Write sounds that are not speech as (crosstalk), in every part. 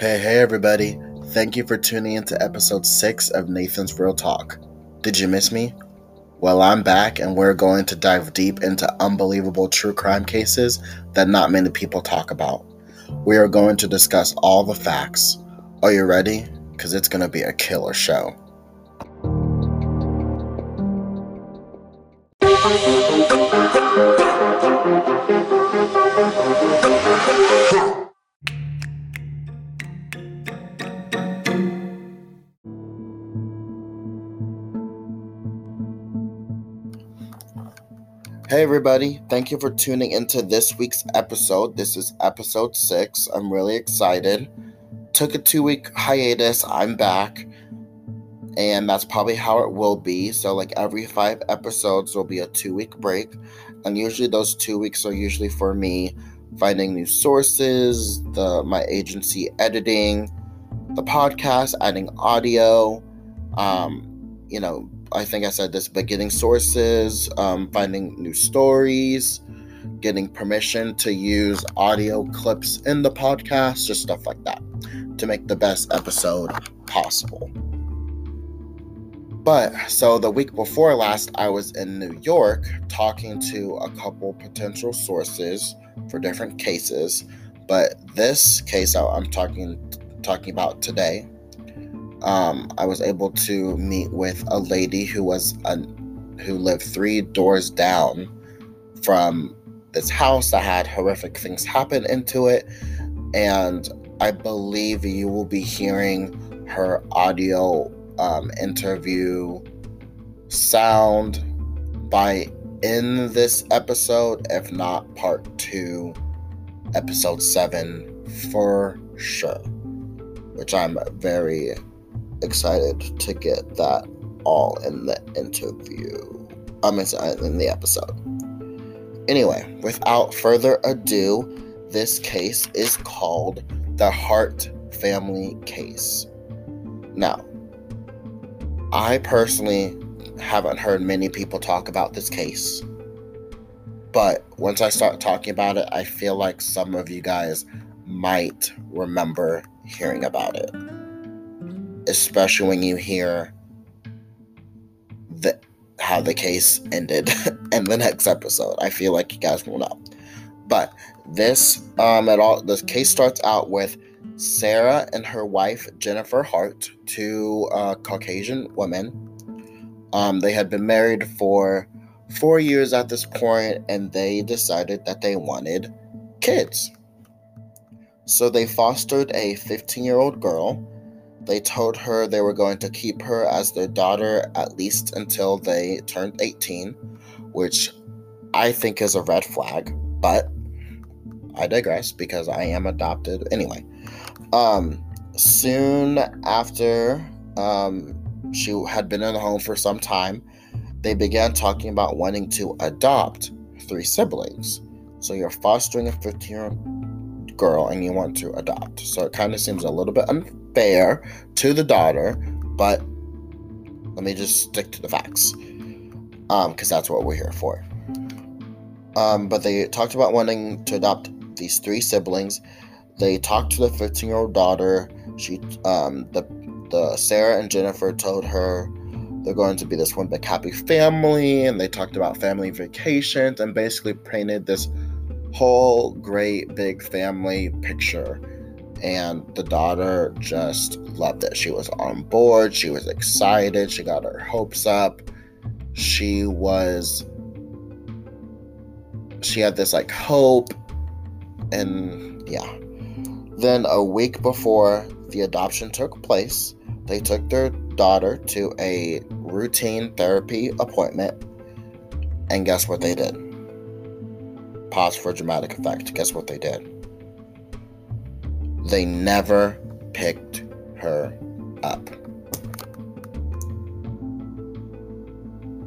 Hey, hey, everybody. Thank you for tuning into episode 6 of Nathan's Real Talk. Did you miss me? Well, I'm back, and we're going to dive deep into unbelievable true crime cases that not many people talk about. We are going to discuss all the facts. Are you ready? Because it's going to be a killer show. Everybody. Thank you for tuning into this week's episode. This is episode six. I'm really excited. Took a two week hiatus. I'm back. And that's probably how it will be. So, like every five episodes, will be a two week break. And usually, those two weeks are usually for me finding new sources, the my agency editing, the podcast, adding audio, um, you know, I think I said this, but getting sources, um, finding new stories, getting permission to use audio clips in the podcast, just stuff like that to make the best episode possible. But so the week before last, I was in New York talking to a couple potential sources for different cases. But this case I'm talking talking about today um, I was able to meet with a lady who was a, who lived three doors down from this house. That had horrific things happen into it, and I believe you will be hearing her audio um, interview sound by in this episode, if not part two, episode seven for sure, which I'm very excited to get that all in the interview. I mean, in the episode. Anyway, without further ado, this case is called the Hart family case. Now, I personally haven't heard many people talk about this case. But once I start talking about it, I feel like some of you guys might remember hearing about it especially when you hear the how the case ended (laughs) in the next episode. I feel like you guys will know. But this um at all the case starts out with Sarah and her wife Jennifer Hart, two uh, Caucasian women. Um, they had been married for four years at this point, and they decided that they wanted kids. So they fostered a 15 year old girl they told her they were going to keep her as their daughter at least until they turned 18, which I think is a red flag, but I digress because I am adopted anyway. Um, soon after um, she had been in the home for some time, they began talking about wanting to adopt three siblings. So you're fostering a 15 year old girl and you want to adopt. So it kind of seems a little bit fair to the daughter, but let me just stick to the facts. Um, because that's what we're here for. Um, but they talked about wanting to adopt these three siblings. They talked to the 15 year old daughter. She, um, the, the Sarah and Jennifer told her they're going to be this one big happy family, and they talked about family vacations and basically painted this whole great big family picture and the daughter just loved it. She was on board, she was excited, she got her hopes up. She was she had this like hope and yeah. Then a week before the adoption took place, they took their daughter to a routine therapy appointment. And guess what they did? Pause for dramatic effect. Guess what they did? They never picked her up.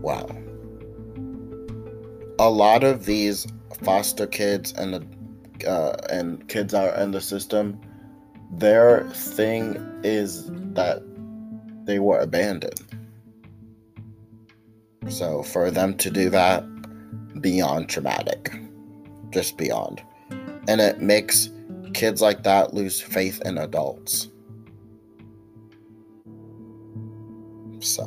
Wow. A lot of these foster kids and the uh, and kids are in the system, their thing is that they were abandoned. So for them to do that, beyond traumatic, just beyond, and it makes kids like that lose faith in adults. So,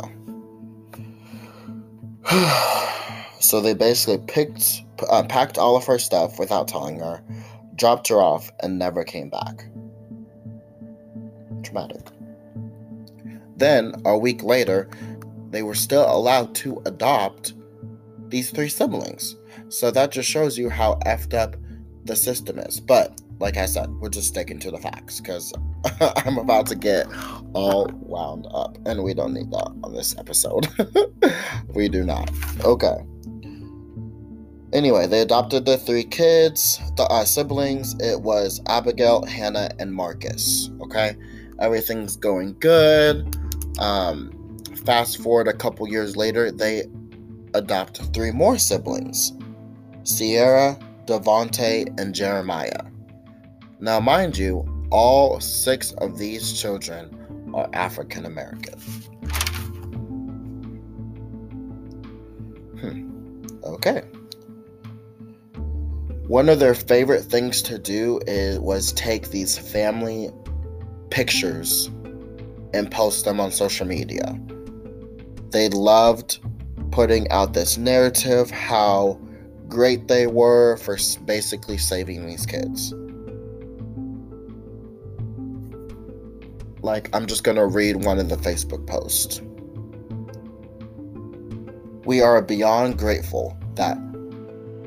(sighs) so they basically picked, uh, packed all of her stuff without telling her, dropped her off, and never came back. Traumatic. Then, a week later, they were still allowed to adopt these three siblings. So that just shows you how effed up the system is. But like I said, we're just sticking to the facts because (laughs) I'm about to get all wound up, and we don't need that on this episode. (laughs) we do not. Okay. Anyway, they adopted the three kids, the uh, siblings. It was Abigail, Hannah, and Markis. Okay, everything's going good. Um, fast forward a couple years later, they adopt three more siblings: Sierra, Devonte, and Jeremiah. Now, mind you, all six of these children are African American. Hmm. Okay. One of their favorite things to do is was take these family pictures and post them on social media. They loved putting out this narrative how great they were for basically saving these kids. Like, I'm just to read one of the Facebook posts. We are beyond grateful that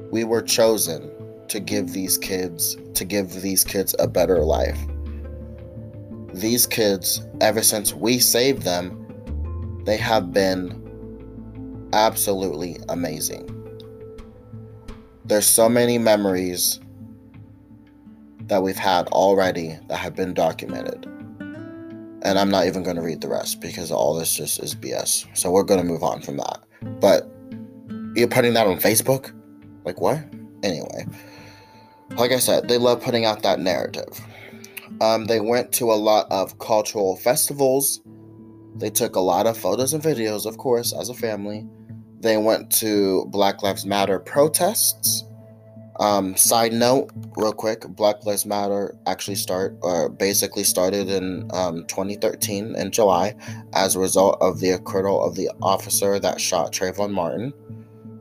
we were chosen to give these kids to give these kids a better life. These kids, ever since we saved them, they have been absolutely amazing. There's so many memories that we've had already that have been documented. And I'm not even going to read the rest because all this just is BS. So we're going to move on from that. But you're putting that on Facebook? Like what? Anyway, like I said, they love putting out that narrative. Um, they went to a lot of cultural festivals. They took a lot of photos and videos, of course, as a family. They went to Black Lives Matter protests. Um, side note, real quick, Black Lives Matter actually start or basically started in um, 2013 in July as a result of the acquittal of the officer that shot Trayvon Martin.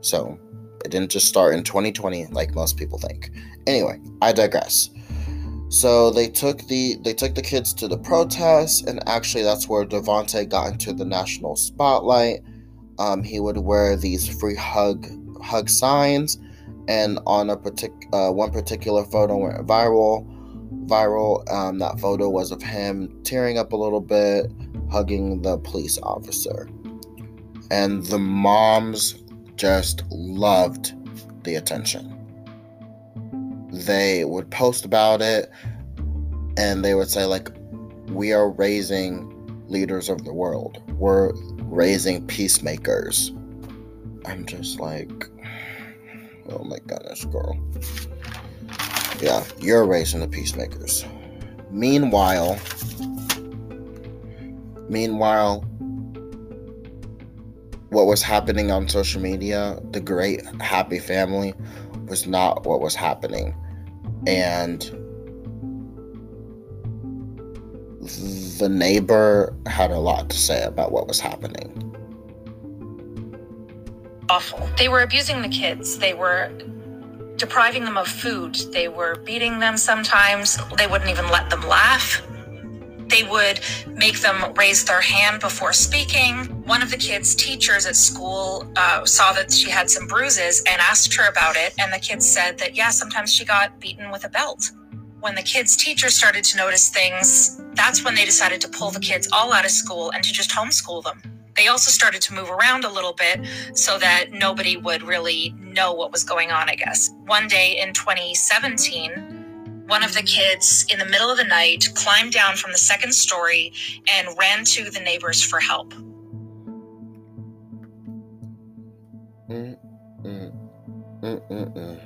So it didn't just start in 2020 like most people think. Anyway, I digress. So they took the they took the kids to the protests, and actually that's where Devonte got into the national spotlight. Um, he would wear these free hug hug signs and on a partic- uh, one particular photo went viral. Viral. Um, that photo was of him tearing up a little bit, hugging the police officer, and the moms just loved the attention. They would post about it, and they would say like, "We are raising leaders of the world. We're raising peacemakers." I'm just like Oh my goodness, girl. Yeah, you're raising the peacemakers. Meanwhile, meanwhile, what was happening on social media, the great happy family, was not what was happening. And the neighbor had a lot to say about what was happening awful. They were abusing the kids. They were depriving them of food. They were beating them sometimes. They wouldn't even let them laugh. They would make them raise their hand before speaking. One of the kids' teachers at school uh, saw that she had some bruises and asked her about it. And the kids said that, yeah, sometimes she got beaten with a belt. When the kids' teachers started to notice things, that's when they decided to pull the kids all out of school and to just homeschool them they also started to move around a little bit so that nobody would really know what was going on, I guess. One day in 2017, one of the kids in the middle of the night climbed down from the second story and ran to the neighbors for help. Mm, mm, mm,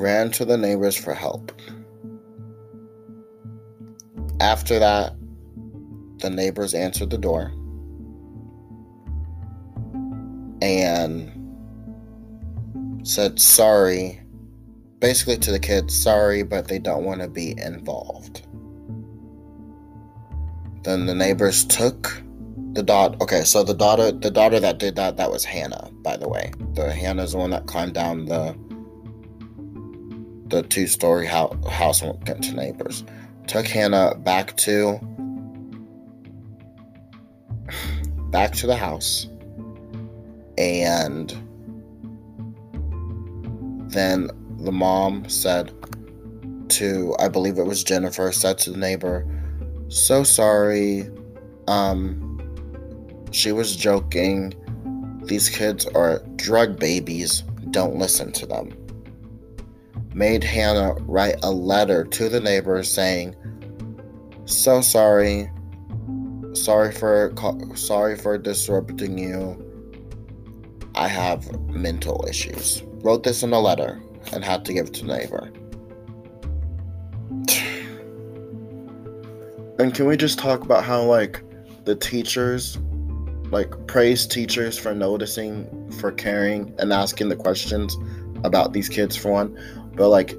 ran to the neighbors for help. After that, the neighbors answered the door and said sorry, basically to the kids, sorry, but they don't want to be involved. Then the neighbors took the daughter. Okay, so the daughter, the daughter that did that, that was Hannah, by the way. The Hannah's the one that climbed down the the two-story house, house and went to neighbors. Took Hannah back to back to the house, and then the mom said to, I believe it was Jennifer, said to the neighbor, "So sorry, um." She was joking. These kids are drug babies. Don't listen to them. Made Hannah write a letter to the neighbor saying, "So sorry. Sorry for sorry for disrupting you. I have mental issues." Wrote this in a letter and had to give it to the neighbor. (sighs) And can we just talk about how like the teachers like praise teachers for noticing, for caring, and asking the questions about these kids for one. But like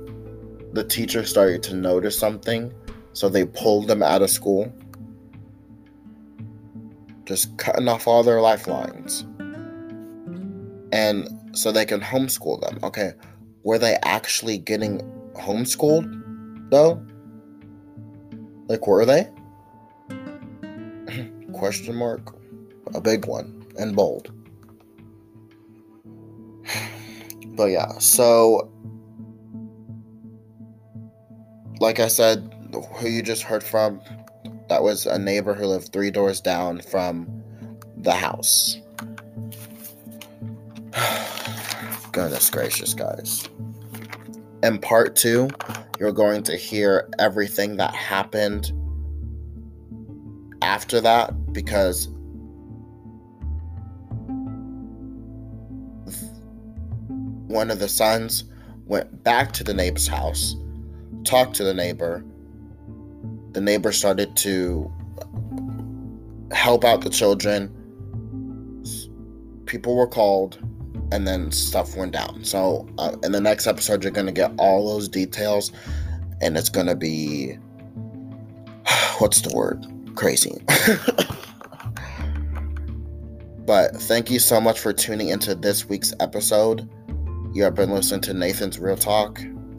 the teacher started to notice something, so they pulled them out of school. Just cutting off all their lifelines. And so they can homeschool them. Okay, were they actually getting homeschooled though? Like were they? (clears throat) Question mark a big one and bold. (sighs) But yeah, so like I said, who you just heard from, that was a neighbor who lived three doors down from the house. (sighs) Goodness gracious, guys. In part two, you're going to hear everything that happened after that because one of the sons went back to the neighbor's house, talked to the neighbor. The neighbor started to help out the children. People were called, and then stuff went down. So, uh, in the next episode, you're going to get all those details, and it's going to be (sighs) what's the word? Crazy. (laughs) but thank you so much for tuning into this week's episode. You have been listening to Nathan's Real Talk,